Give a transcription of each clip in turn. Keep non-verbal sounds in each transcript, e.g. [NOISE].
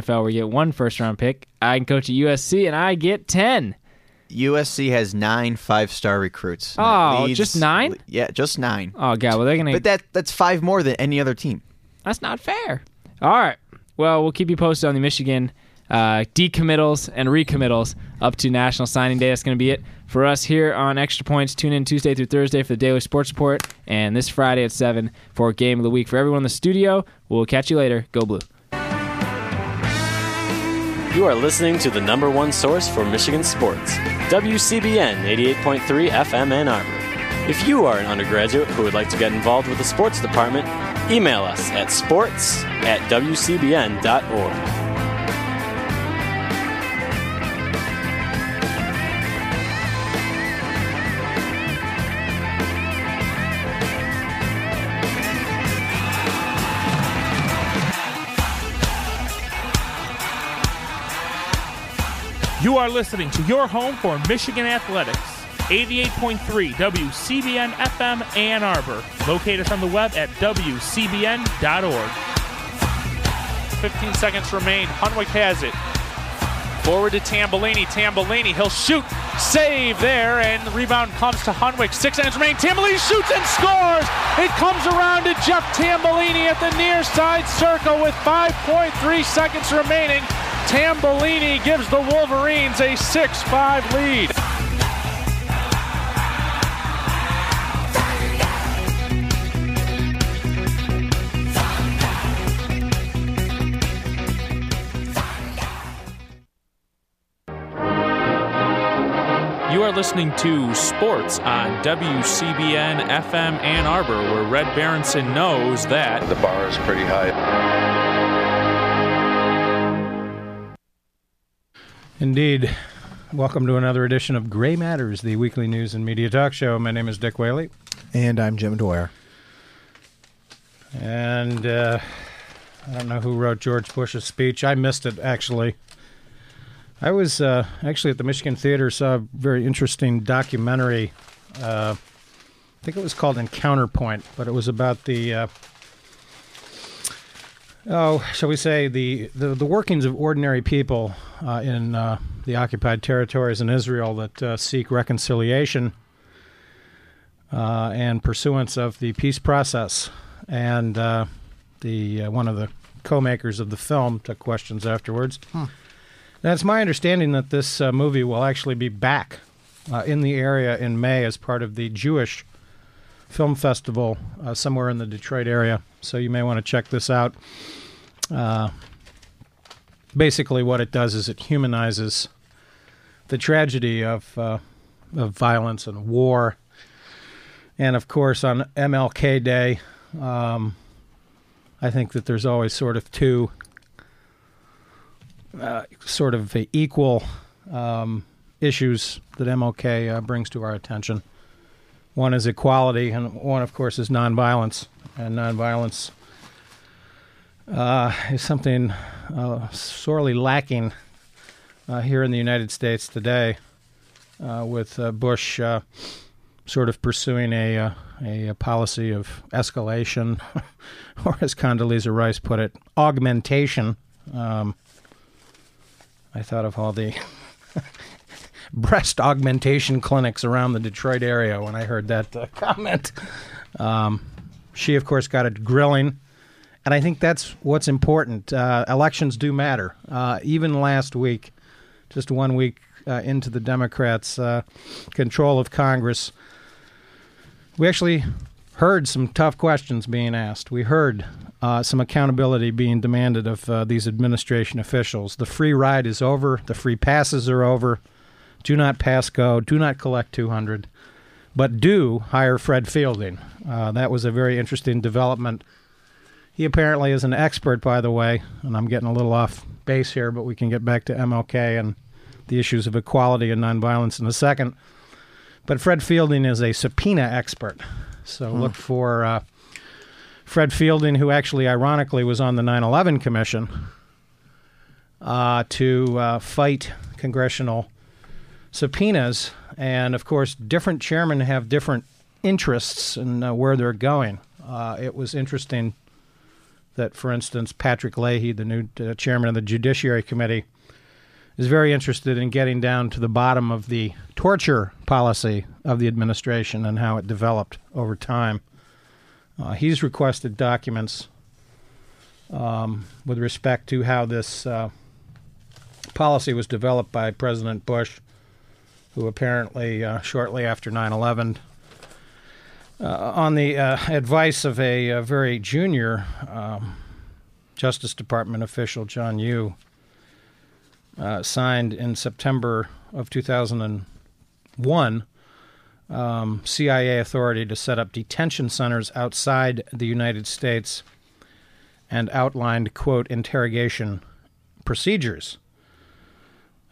NFL where you get one first round pick. I can coach at USC and I get 10. USC has nine five-star recruits. Oh, leads- just nine? Yeah, just nine. Oh, God. Well, they're going to. But that that's five more than any other team. That's not fair. All right. Well, we'll keep you posted on the Michigan uh, decommittals and recommittals up to National Signing Day. That's going to be it for us here on Extra Points. Tune in Tuesday through Thursday for the Daily Sports Report, and this Friday at 7 for Game of the Week. For everyone in the studio, we'll catch you later. Go Blue. You are listening to the number one source for Michigan sports, WCBN 88.3 FM Ann Arbor. If you are an undergraduate who would like to get involved with the sports department, email us at sports at wcbn.org. You are listening to your home for Michigan Athletics. 88.3 WCBN FM Ann Arbor. Locate us on the web at WCBN.org. 15 seconds remain. Hunwick has it. Forward to Tambellini. Tambellini, he'll shoot. Save there, and the rebound comes to Hunwick. Six seconds remain. Tambellini shoots and scores. It comes around to Jeff Tambellini at the near side circle with 5.3 seconds remaining. Tambellini gives the Wolverines a 6 5 lead. You are listening to Sports on WCBN FM Ann Arbor, where Red Berenson knows that The bar is pretty high. Indeed. Welcome to another edition of Gray Matters, the weekly news and media talk show. My name is Dick Whaley. And I'm Jim Dwyer. And uh, I don't know who wrote George Bush's speech. I missed it, actually. I was uh, actually at the Michigan Theater, saw a very interesting documentary. Uh, I think it was called Encounter Point, but it was about the. Oh, shall we say the, the, the workings of ordinary people uh, in uh, the occupied territories in Israel that uh, seek reconciliation uh, and pursuance of the peace process. And uh, the uh, one of the co-makers of the film took questions afterwards. Now, it's my understanding that this uh, movie will actually be back uh, in the area in May as part of the Jewish Film Festival uh, somewhere in the Detroit area. So you may want to check this out. Uh, basically, what it does is it humanizes the tragedy of uh, of violence and war, and of course on MLK Day, um, I think that there's always sort of two uh, sort of equal um, issues that MLK uh, brings to our attention. One is equality, and one, of course, is nonviolence. And nonviolence uh, is something uh, sorely lacking uh, here in the United States today, uh, with uh, Bush uh, sort of pursuing a, a a policy of escalation, [LAUGHS] or as Condoleezza Rice put it, augmentation. Um, I thought of all the [LAUGHS] breast augmentation clinics around the Detroit area when I heard that uh, [LAUGHS] comment. Um, she, of course, got it grilling. And I think that's what's important. Uh, elections do matter. Uh, even last week, just one week uh, into the Democrats' uh, control of Congress, we actually heard some tough questions being asked. We heard uh, some accountability being demanded of uh, these administration officials. The free ride is over. The free passes are over. Do not pass go. Do not collect 200. But do hire Fred Fielding. Uh, that was a very interesting development. He apparently is an expert, by the way, and I'm getting a little off base here, but we can get back to MLK and the issues of equality and nonviolence in a second. But Fred Fielding is a subpoena expert. So look for uh, Fred Fielding, who actually, ironically, was on the 9 11 Commission uh, to uh, fight congressional subpoenas. And of course, different chairmen have different interests in uh, where they're going. Uh, it was interesting that, for instance, Patrick Leahy, the new uh, chairman of the Judiciary Committee, is very interested in getting down to the bottom of the torture policy of the administration and how it developed over time. Uh, he's requested documents um, with respect to how this uh, policy was developed by President Bush, who apparently, uh, shortly after 9 11, uh, on the uh, advice of a, a very junior um, Justice Department official, John Yoo, uh, signed in September of 2001 um, CIA authority to set up detention centers outside the United States and outlined, quote, interrogation procedures.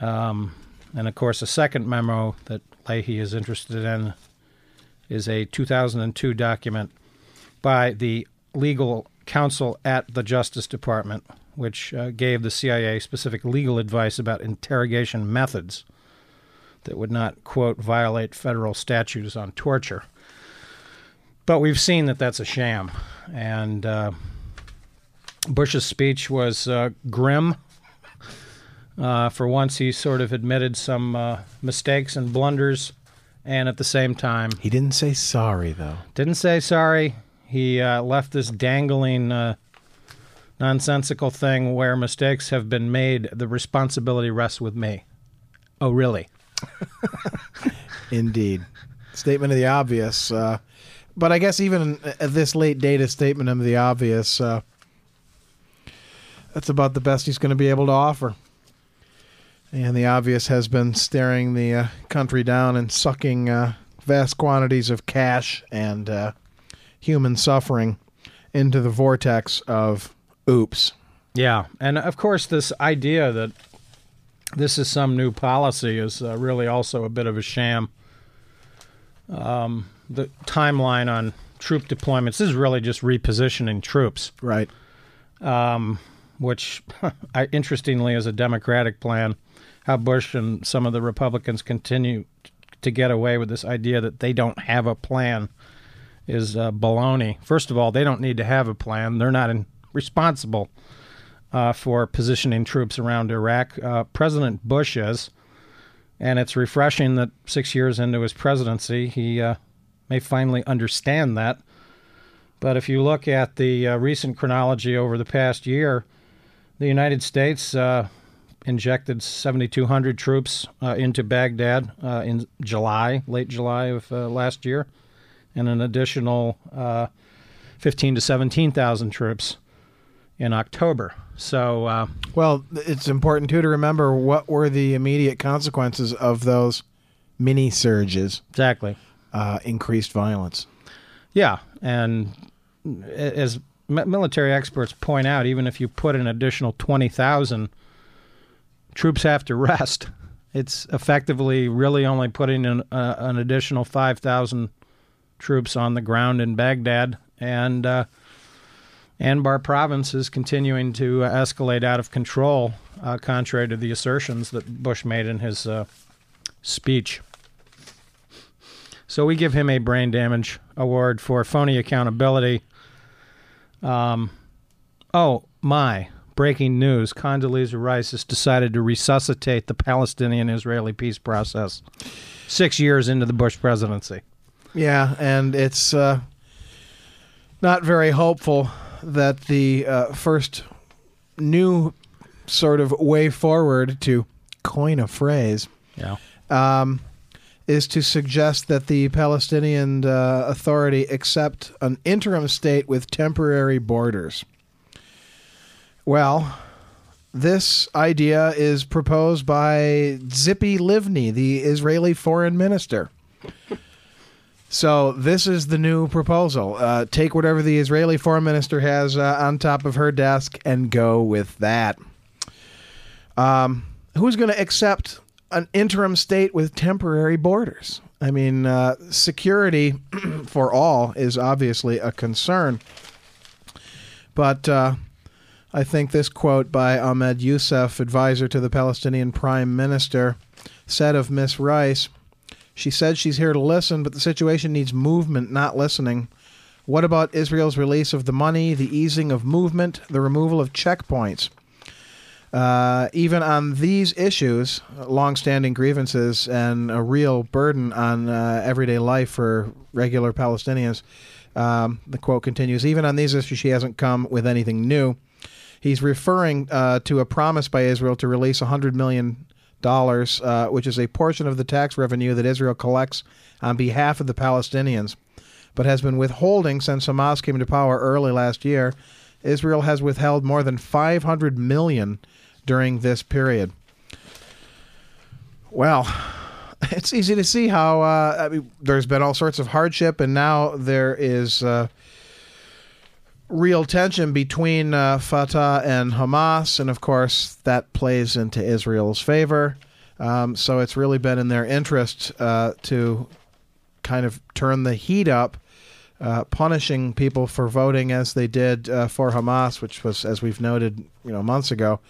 Um, and of course, a second memo that Leahy is interested in is a 2002 document by the legal counsel at the Justice Department, which uh, gave the CIA specific legal advice about interrogation methods that would not, quote, violate federal statutes on torture. But we've seen that that's a sham. And uh, Bush's speech was uh, grim. Uh, for once, he sort of admitted some uh, mistakes and blunders, and at the same time, He didn't say sorry though. didn't say sorry. He uh, left this dangling, uh, nonsensical thing where mistakes have been made. The responsibility rests with me. Oh, really? [LAUGHS] Indeed. Statement of the obvious. Uh, but I guess even at this late date, a statement of the obvious, uh, that's about the best he's going to be able to offer. And the obvious has been staring the uh, country down and sucking uh, vast quantities of cash and uh, human suffering into the vortex of oops. Yeah, and of course, this idea that this is some new policy is uh, really also a bit of a sham. Um, the timeline on troop deployments is really just repositioning troops, Right. um, which, [LAUGHS] interestingly, is a Democratic plan. How Bush and some of the Republicans continue to get away with this idea that they don't have a plan is uh, baloney. First of all, they don't need to have a plan; they're not in, responsible uh, for positioning troops around Iraq. Uh, President Bush is, and it's refreshing that six years into his presidency, he uh, may finally understand that. But if you look at the uh, recent chronology over the past year, the United States uh, injected 7,200 troops uh, into Baghdad uh, in July, late July of uh, last year, and an additional uh, 15 to 17,000 troops in October. So, uh, Well, it's important too to remember what were the immediate consequences of those mini surges, exactly. uh, increased violence. Yeah, and as military experts point out, even if you put an additional 20,000 troops have to rest, it's effectively really only putting an, uh, an additional 5,000 troops on the ground in Baghdad. And uh, Anbar province is continuing to escalate out of control, uh, contrary to the assertions that Bush made in his uh, speech. So we give him a brain damage award for phony accountability. Um, oh my! Breaking news: Condoleezza Rice has decided to resuscitate the Palestinian-Israeli peace process. Six years into the Bush presidency. Yeah, and it's uh, not very hopeful that the uh, first new sort of way forward to coin a phrase Yeah. um, is to suggest that the Palestinian uh, Authority accept an interim state with temporary borders. Well, this idea is proposed by Tzipi Livni, the Israeli foreign minister. So this is the new proposal. Uh, take whatever the Israeli foreign minister has uh, on top of her desk and go with that. Um, who's going to accept an interim state with temporary borders? I mean, uh, security [CLEARS THROAT] for all is obviously a concern, but uh, I think this quote by Ahmed Youssef, advisor to the Palestinian Prime Minister, said of Miss Rice. She said she's here to listen, but the situation needs movement, not listening. What about Israel's release of the money, the easing of movement, the removal of checkpoints? Uh, even on these issues, longstanding grievances and a real burden on uh, everyday life for regular Palestinians, um, the quote continues Even on these issues, she hasn't come with anything new. He's referring uh, to a promise by Israel to release $100 million, uh, which is a portion of the tax revenue that Israel collects on behalf of the Palestinians, but has been withholding since Hamas came to power early last year. Israel has withheld more than 500 million during this period. Well, [LAUGHS] it's easy to see how uh, I mean, there's been all sorts of hardship, and now there is uh, real tension between uh, Fatah and Hamas, and of course that plays into Israel's favor. Um, so it's really been in their interest uh, to kind of turn the heat up, uh, punishing people for voting as they did uh, for Hamas, which was, as we've noted, you know, months ago,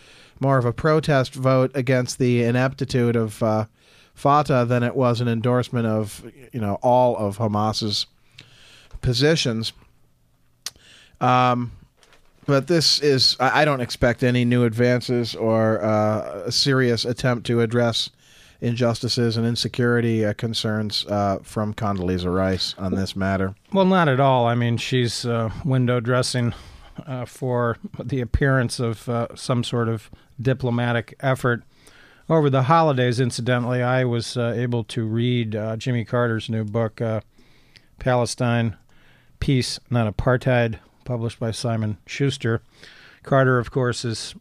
more of a protest vote against the ineptitude of uh, Fatah than it was an endorsement of, you know, all of Hamas's positions. Um, but this is, I don't expect any new advances or uh, a serious attempt to address injustices and insecurity uh, concerns uh, from Condoleezza Rice on this matter. Well, not at all. I mean, she's uh, window dressing uh, for the appearance of uh, some sort of diplomatic effort. Over the holidays, incidentally, I was able to read Jimmy Carter's new book, Palestine Peace, Not Apartheid, published by Simon Schuster. Carter, of course, is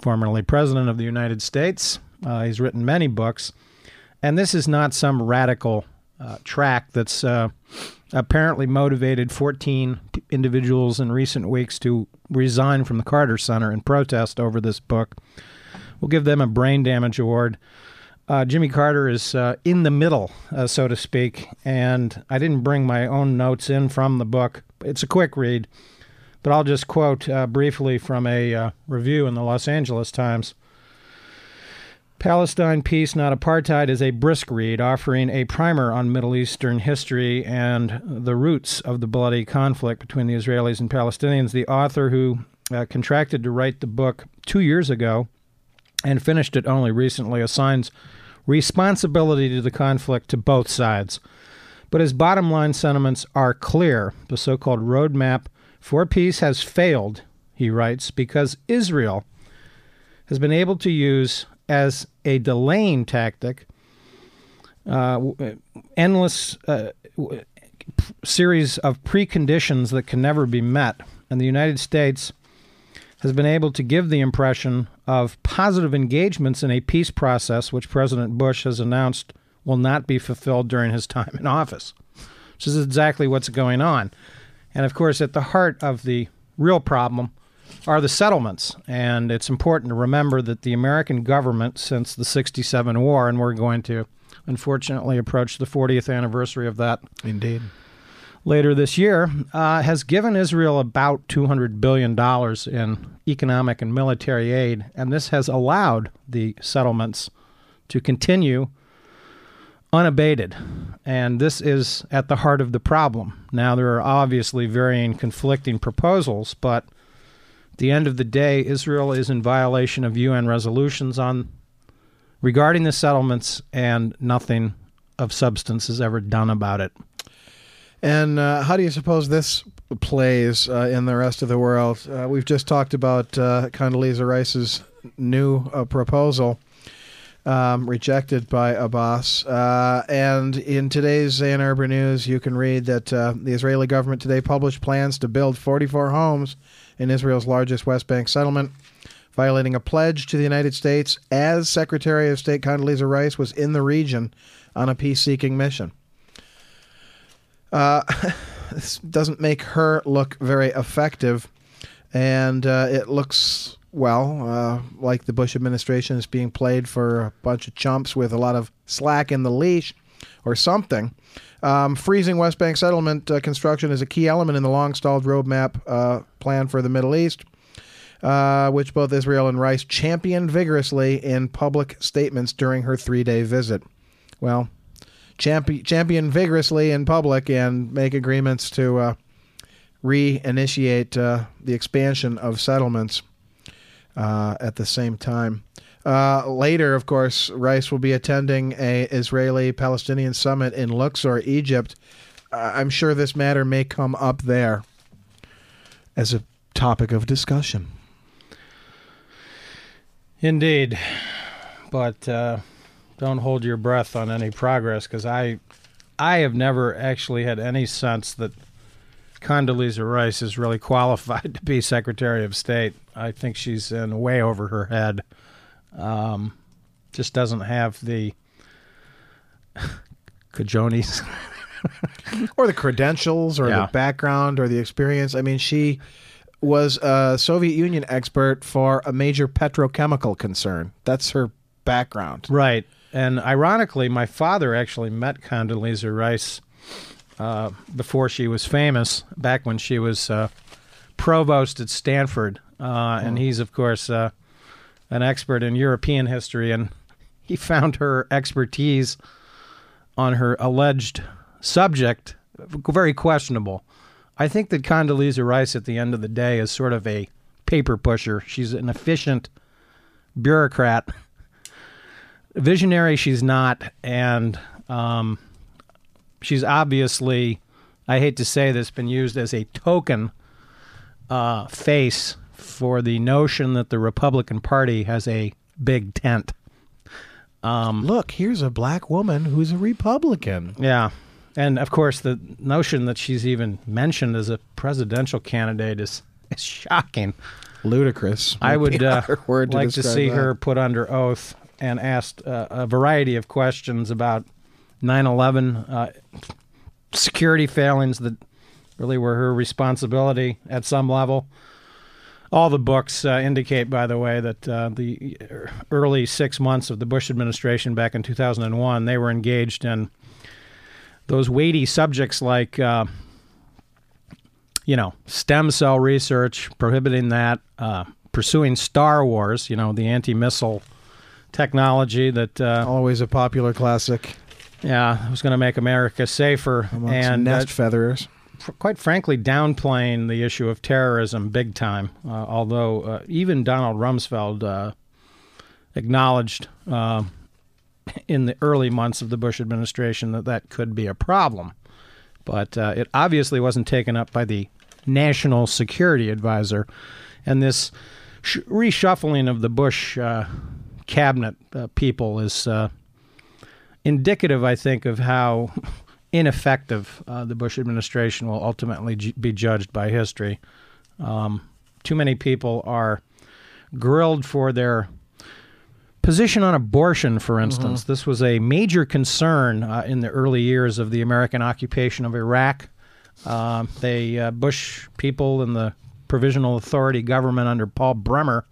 formerly president of the United States. Uh, he's written many books, and this is not some radical uh, track that's uh, apparently motivated 14 individuals in recent weeks to resign from the Carter Center in protest over this book. We'll give them a brain damage award. Uh, Jimmy Carter is uh, in the middle, uh, so to speak, and I didn't bring my own notes in from the book. It's a quick read, but I'll just quote uh, briefly from a uh, review in the Los Angeles Times. Palestine Peace, Not Apartheid is a brisk read offering a primer on Middle Eastern history and the roots of the bloody conflict between the Israelis and Palestinians. The author, who uh, contracted to write the book two years ago and finished it only recently, assigns responsibility to the conflict to both sides. But his bottom line sentiments are clear. The so called roadmap for peace has failed, he writes, because Israel has been able to use as a delaying tactic uh, endless uh, series of preconditions that can never be met. And the United States has been able to give the impression of positive engagements in a peace process, which President Bush has announced will not be fulfilled during his time in office, which is exactly what's going on. And of course, at the heart of the real problem are the settlements. And it's important to remember that the American government, since the 67 war, and we're going to unfortunately approach the 40th anniversary of that Indeed. later this year, uh, has given Israel about $200 billion in economic and military aid, and this has allowed the settlements to continue unabated. And this is at the heart of the problem. Now, there are obviously varying conflicting proposals, but at the end of the day, Israel is in violation of UN resolutions on regarding the settlements, and nothing of substance is ever done about it. And uh, how do you suppose this plays uh, in the rest of the world? Uh, we've just talked about uh, Condoleezza Rice's new uh, proposal um, rejected by Abbas. Uh, and in today's Ann Arbor News, you can read that uh, the Israeli government today published plans to build 44 homes in Israel's largest West Bank settlement, violating a pledge to the United States as Secretary of State Condoleezza Rice was in the region on a peace seeking mission. Uh, [LAUGHS] this doesn't make her look very effective, and uh, it looks well uh, like the Bush administration is being played for a bunch of chumps with a lot of slack in the leash, or something. Um, freezing West Bank settlement uh, construction is a key element in the long-stalled roadmap uh, plan for the Middle East. Uh, which both Israel and Rice championed vigorously in public statements during her three day visit. Well, champion, champion vigorously in public and make agreements to uh, reinitiate uh, the expansion of settlements uh, at the same time. Uh, later, of course, Rice will be attending a Israeli-Palestinian summit in Luxor, Egypt. Uh, I'm sure this matter may come up there as a topic of discussion. Indeed, but uh, don't hold your breath on any progress because I, I have never actually had any sense that Condoleezza Rice is really [LAUGHS] qualified to be Secretary of State. I think she's in way over her head. Um, just doesn't have the [LAUGHS] cajones. or the credentials or Yeah. the background or the experience. I mean, she was a Soviet Union expert for a major petrochemical concern. That's her background. Right. And ironically, my father actually met Condoleezza Rice uh, before she was famous, back when she was uh, provost at Stanford. Uh, and he's, of course, uh, an expert in European history. And he found her expertise on her alleged subject very questionable. I think that Condoleezza Rice, at the end of the day, is sort of a paper pusher. She's an efficient bureaucrat visionary she's not and um, she's obviously i hate to say this been used as a token uh, face for the notion that the republican party has a big tent Look, here's a black woman who's a Republican. yeah and of course the notion that she's even mentioned as a presidential candidate is, [LAUGHS] is shocking Ludicrous. I would uh, word like to describe see that. her put under oath and asked uh, a variety of questions about 9/11 uh, security failings that really were her responsibility at some level. All the books uh, indicate, by the way, that uh, the early six months of the Bush administration back in 2001, they were engaged in those weighty subjects like uh, you know, stem cell research, prohibiting that, uh, pursuing Star Wars, you know, the anti missile technology that, uh, Always a popular classic yeah, it was going to make America safer. amongst and uh, nest featherers. Quite frankly, downplaying the issue of terrorism big time. Uh, although uh, even Donald Rumsfeld uh, acknowledged uh, in the early months of the Bush administration that that could be a problem. But uh, it obviously wasn't taken up by the National Security Advisor. And this sh- reshuffling of the Bush cabinet people is indicative, I think, of how [LAUGHS] ineffective uh, the Bush administration will ultimately ju- be judged by history. Um, too many people are grilled for their position on abortion, for instance. This was a major concern uh, in the early years of the American occupation of Iraq. Uh, they uh, Bush people in the Provisional Authority government under Paul Bremer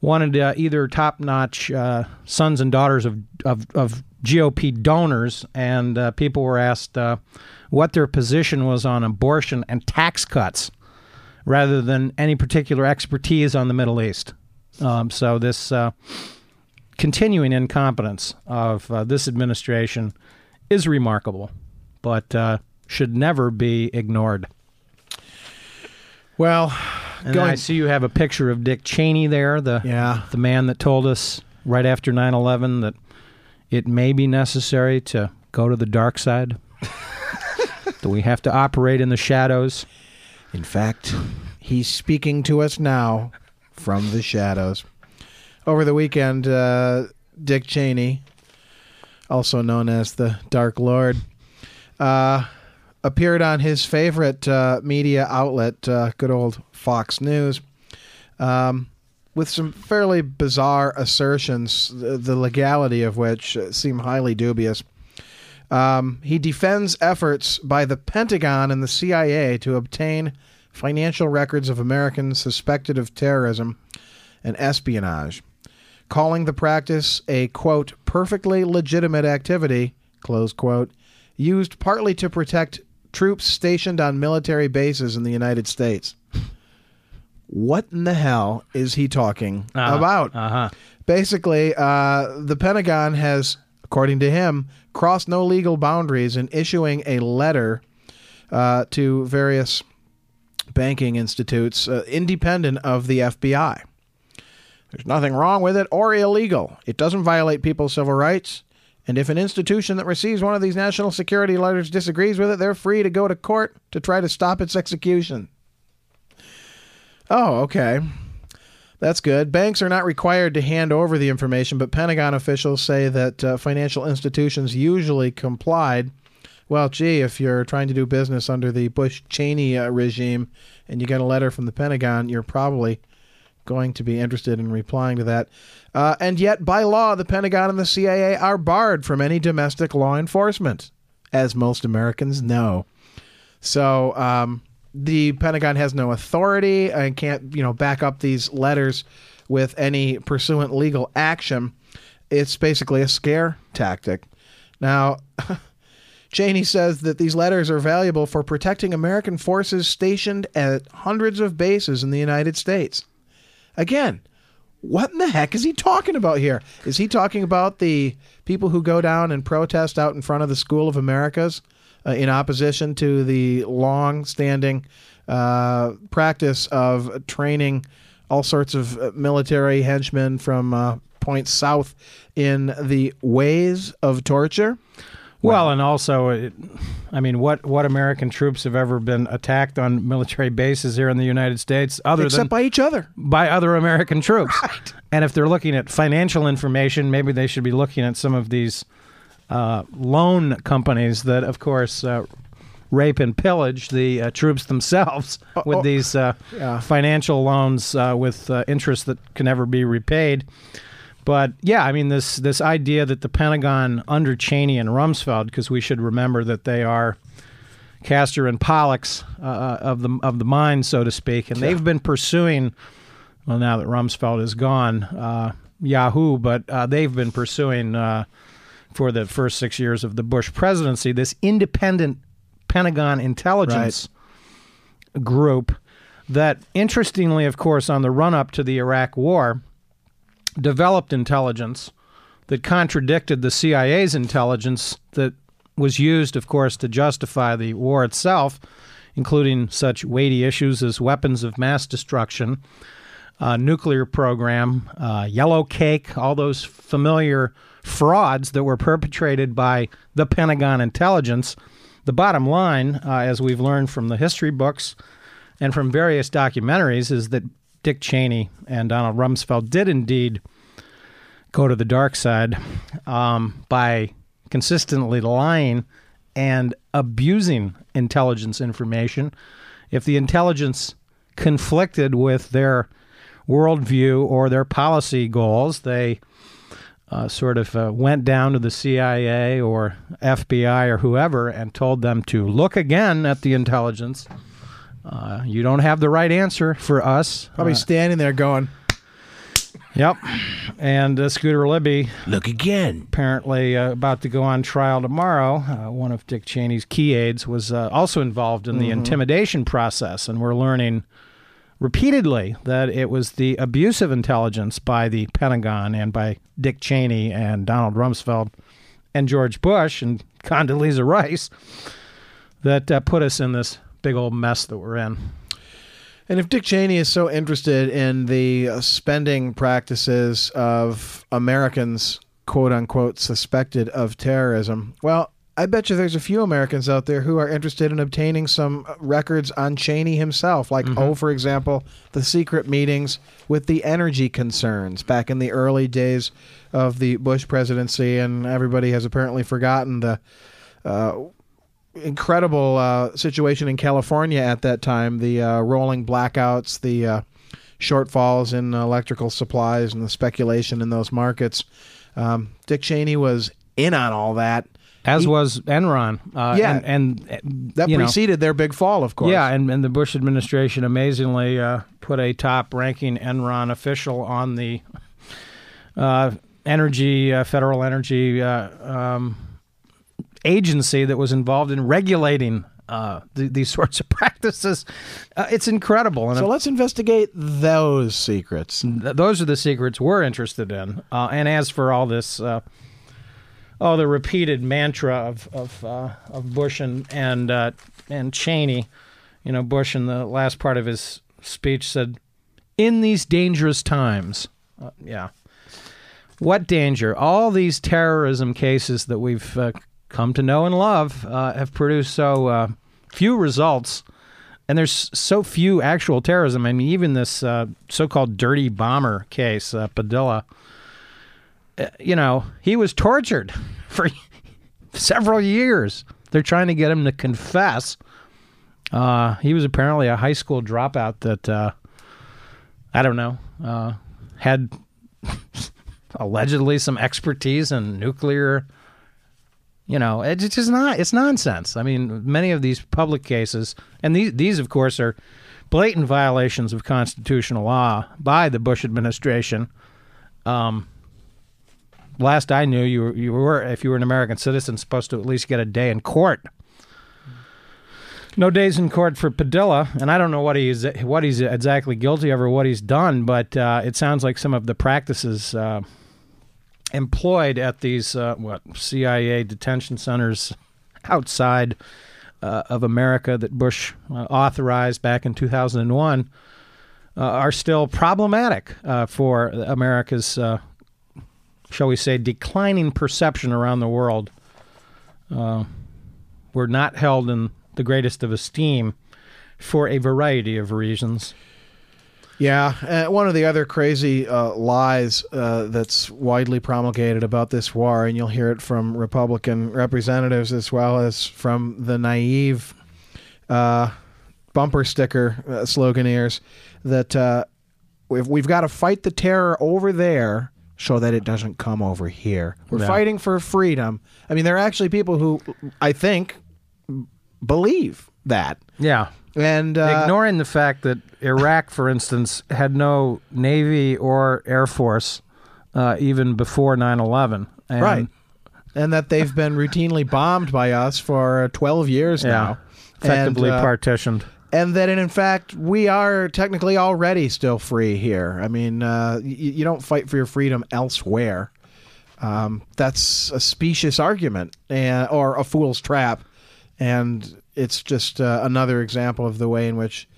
wanted uh, either top-notch uh, sons and daughters of, of, of GOP donors, and uh, people were asked uh, what their position was on abortion and tax cuts, rather than any particular expertise on the Middle East. Um, so this uh, continuing incompetence of uh, this administration is remarkable, but uh, should never be ignored. Well, And I see you have a picture of Dick Cheney there, the yeah. the man that told us right after 9/11 that it may be necessary to go to the dark side. [LAUGHS] Do we have to operate in the shadows. In fact, he's speaking to us now from the shadows. Over the weekend, uh, Dick Cheney, also known as the Dark Lord, uh, appeared on his favorite uh, media outlet, uh, good old Fox News, um, with some fairly bizarre assertions, the, legality of which seem highly dubious. Um, he defends efforts by the Pentagon and the CIA to obtain financial records of Americans suspected of terrorism and espionage, calling the practice a quote perfectly legitimate activity close quote used partly to protect troops stationed on military bases in the United States. [LAUGHS] What in the hell is he talking about? Uh huh. Basically, uh, the Pentagon has according to him, crossed no legal boundaries in issuing a letter uh, to various banking institutes uh, independent of the FBI. There's nothing wrong with it or illegal. It doesn't violate people's civil rights. And if an institution that receives one of these national security letters disagrees with it, they're free to go to court to try to stop its execution. Oh, okay. That's good. Banks are not required to hand over the information, but Pentagon officials say that uh, financial institutions usually complied. Well, gee, if you're trying to do business under the Bush Cheney uh, regime and you get a letter from the Pentagon, you're probably going to be interested in replying to that. Uh, and yet, by law, the Pentagon and the CIA are barred from any domestic law enforcement, as most Americans know. So, um, the Pentagon has no authority and can't, you know, back up these letters with any pursuant legal action. It's basically a scare tactic. Now, [LAUGHS] Cheney says that these letters are valuable for protecting American forces stationed at hundreds of bases in the United States. Again, what in the heck is he talking about here? Is he talking about the people who go down and protest out in front of the School of Americas uh, in opposition to the long standing uh, practice of training all sorts of uh, military henchmen from uh, points south in the ways of torture? Well, and also, it, I mean, what what American troops have ever been attacked on military bases here in the United States, other Except than by each other. by other American troops? [LAUGHS] And if they're looking at financial information, maybe they should be looking at some of these uh, loan companies that, of course, uh, rape and pillage the uh, troops themselves with oh. these uh, Yeah. financial loans uh, with uh, interest that can never be repaid. But yeah, I mean this this idea that the Pentagon under Cheney and Rumsfeld, because we should remember that they are Castor and Pollux uh, of the of the mind, so to speak, and they've been pursuing. Well, now that Rumsfeld is gone, uh, Yahoo, but uh, they've been pursuing uh, for the first six years of the Bush presidency this independent Pentagon intelligence group that, interestingly, of course, on the run up to the Iraq War, developed intelligence that contradicted the CIA's intelligence that was used, of course, to justify the war itself, including such weighty issues as weapons of mass destruction, uh, nuclear program, uh, yellow cake, all those familiar frauds that were perpetrated by the Pentagon intelligence. The bottom line, uh, as we've learned from the history books and from various documentaries, is that Dick Cheney and Donald Rumsfeld did indeed go to the dark side um, by consistently lying and abusing intelligence information. If the intelligence conflicted with their worldview or their policy goals, they uh, sort of uh, went down to the CIA or FBI or whoever and told them to look again at the intelligence. Uh, you don't have the right answer for us. Probably Uh, standing there going, Yep. And uh, Scooter Libby, Look again. apparently uh, about to go on trial tomorrow, uh, one of Dick Cheney's key aides was uh, also involved in the intimidation process. And we're learning repeatedly that it was the abusive intelligence by the Pentagon and by Dick Cheney and Donald Rumsfeld and George Bush and [LAUGHS] Condoleezza Rice that uh, put us in this big old mess that we're in. And if Dick Cheney is so interested in the spending practices of Americans, quote unquote, suspected of terrorism, well, I bet you there's a few Americans out there who are interested in obtaining some uh, records on Cheney himself. Like, oh, for example, the secret meetings with the energy concerns back in the early days of the Bush presidency. And everybody has apparently forgotten the uh, incredible uh, situation in California at that time. The uh, rolling blackouts, the uh, shortfalls in electrical supplies, and the speculation in those markets. Um, Dick Cheney was in on all that. As He- was Enron. Uh, Yeah. And, and That you know, preceded their big fall, of course. Yeah, and, and the Bush administration amazingly uh, put a top ranking Enron official on the uh, energy, uh, federal energy uh, um, agency that was involved in regulating uh, th- these [LAUGHS] sorts of practices. Uh, it's incredible. And So let's investigate those secrets. th- those are the secrets we're interested in. Uh, and as for all this uh, oh, the repeated mantra of of uh, of Bush and and uh, and Cheney. You know, Bush in the last part of his speech said, "In these dangerous times." Uh, yeah. What danger? All these terrorism cases that we've uh, come to know and love uh, have produced so uh, few results, and there's so few actual terrorism. I mean, even this so-called dirty bomber case, Padilla. You know, he was tortured [LAUGHS] for several years. They're trying to get him to confess. Uh, he was apparently a high school dropout that uh, I don't know uh, had [LAUGHS] allegedly some expertise in nuclear. You know, it's just not. It's nonsense. I mean, many of these public cases, and these these of course are blatant violations of constitutional law by the Bush administration. Um, last I knew, you were, you were if you were an American citizen supposed to at least get a day in court. No days in court for Padilla, and I don't know what he's what he's exactly guilty of or what he's done, but uh, it sounds like some of the practices uh, employed at these uh, what CIA detention centers outside uh, of America that Bush uh, authorized back in 2001 uh, are still problematic for America's, shall we say, declining perception around the world. Uh, we're not held in the greatest of esteem for a variety of reasons. Yeah, uh, one of the other crazy uh, lies uh, that's widely promulgated about this war, and you'll hear it from Republican representatives as well as from the naive uh, bumper sticker uh, sloganeers, that uh, we've, we've got to fight the terror over there so that it doesn't come over here. We're Yeah. fighting for freedom. I mean, there are actually people who I think believe that. Yeah. And uh, Ignoring the fact that Iraq, for instance, had no Navy or Air Force uh, even before 9 11. Right. and that they've been routinely bombed by us for 12 years Yeah. now. Effectively and, uh, partitioned. And that in fact we are technically already still free here. I mean, uh, y- you don't fight for your freedom elsewhere. Um, that's a specious argument and, or a fool's trap, and it's just uh, another example of the way in which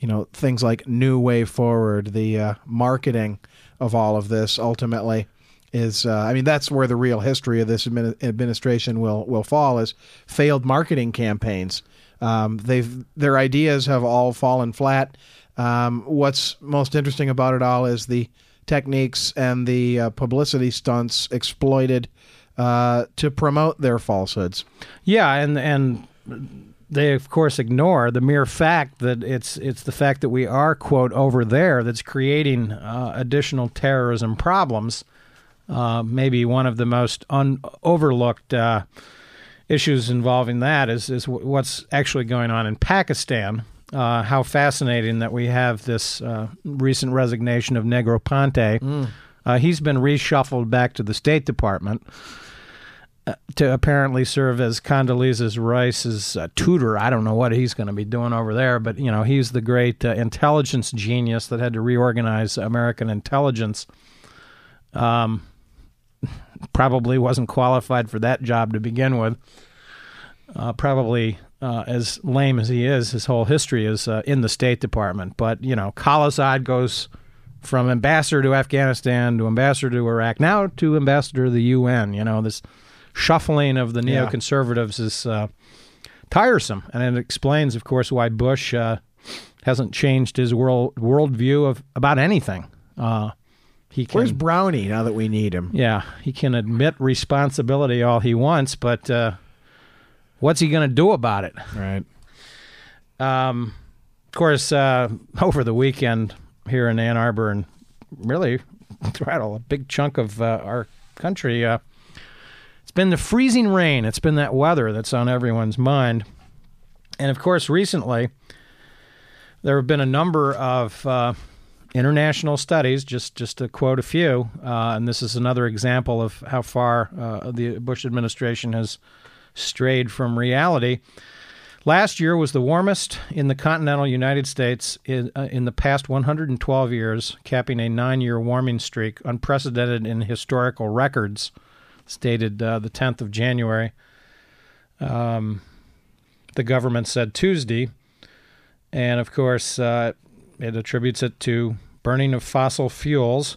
you know things like New Way Forward, the uh, marketing of all of this, ultimately is. Uh, I mean, that's where the real history of this administration will will fall is failed marketing campaigns. Um, they've their ideas have all fallen flat. Um, what's most interesting about it all is the techniques and the uh, publicity stunts exploited uh, to promote their falsehoods. Yeah, and and they of course ignore the mere fact that it's it's the fact that we are quote over there that's creating uh, additional terrorism problems. Uh, maybe one of the most un- overlooked uh, issues involving that is is what's actually going on in Pakistan. Uh, how fascinating that we have this uh, recent resignation of Negroponte. Uh, he's been reshuffled back to the State Department to apparently serve as Condoleezza Rice's uh, tutor. I don't know what he's going to be doing over there, but you know he's the great uh, intelligence genius that had to reorganize American intelligence. Um, probably wasn't qualified for that job to begin with. Uh, probably uh, as lame as he is, his whole history is uh, in the State Department. But you know, Khalilzad goes from ambassador to Afghanistan to ambassador to Iraq, now to ambassador to the UN. You know, this shuffling of the Yeah. neoconservatives is uh, tiresome, and it explains, of course, why Bush uh, hasn't changed his world worldview of about anything. He can, Where's Brownie now that we need him? yeah, he can admit responsibility all he wants, but uh, what's he going to do about it? Right. Um, of course, uh, [LAUGHS] over the weekend here in Ann Arbor and really [LAUGHS] throughout a big chunk of uh, our country, uh, it's been the freezing rain. It's been that weather that's on everyone's mind. And of course, recently, there have been a number of uh, international studies, just, just to quote a few, uh, and this is another example of how far uh, the Bush administration has strayed from reality. Last year was the warmest in the continental United States in, uh, in the past 112 years, capping a nine year warming streak unprecedented in historical records. stated uh, the 10th of January. Um, the government said Tuesday. And of course, uh, it attributes it to burning of fossil fuels.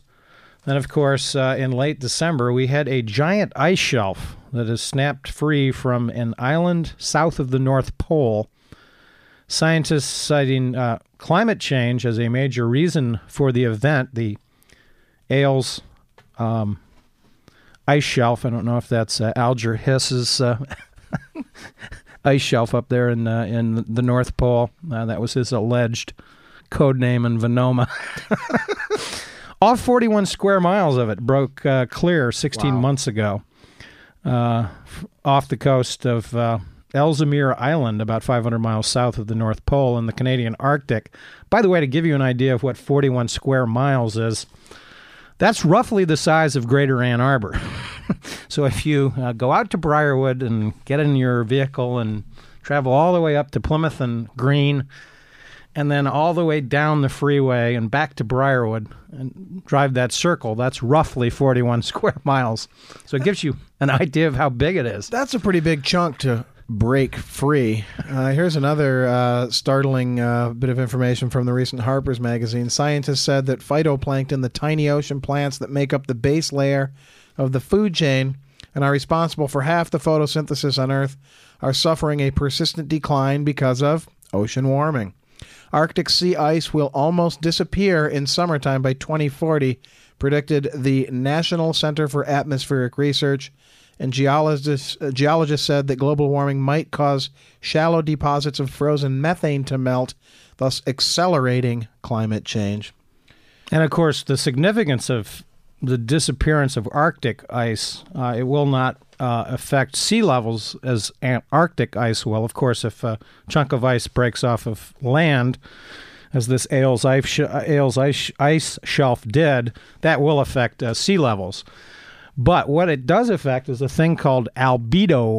Then, of course, uh, in late December, we had a giant ice shelf that has snapped free from an island south of the North Pole. Scientists citing uh, climate change as a major reason for the event. The Ayles um, ice shelf. I don't know if that's uh, Alger Hiss's uh, [LAUGHS] ice shelf up there in uh, in the North Pole. Uh, that was his alleged code name in Venoma. [LAUGHS] All 41 square miles of it broke uh, clear 16 months ago uh, f- off the coast of uh, Island, about 500 miles south of the North Pole in the Canadian Arctic. By the way, to give you an idea of what 41 square miles is, that's roughly the size of Greater Ann Arbor. [LAUGHS] so if you uh, go out to Briarwood and get in your vehicle and travel all the way up to Plymouth and Green, and then all the way down the freeway and back to Briarwood and drive that circle, that's roughly 41 [LAUGHS] square miles. So it gives you an idea of how big it is. That's a pretty big chunk to break free. Uh, here's another uh, startling uh, bit of information from the recent Harper's magazine. Scientists said that phytoplankton, the tiny ocean plants that make up the base layer of the food chain and are responsible for half the photosynthesis on Earth, are suffering a persistent decline because of ocean warming. Arctic sea ice will almost disappear in summertime by 2040, predicted the National Center for Atmospheric Research. And geologists, uh, geologists said that global warming might cause shallow deposits of frozen methane to melt, thus accelerating climate change. And of course, the significance of the disappearance of Arctic ice, uh, it will not uh, affect sea levels as Antarctic ice will. Of course, if a chunk of ice breaks off of land, as this Ayles ice, Ayles ice, ice shelf did, that will affect uh, sea levels. But what it does affect is a thing called albedo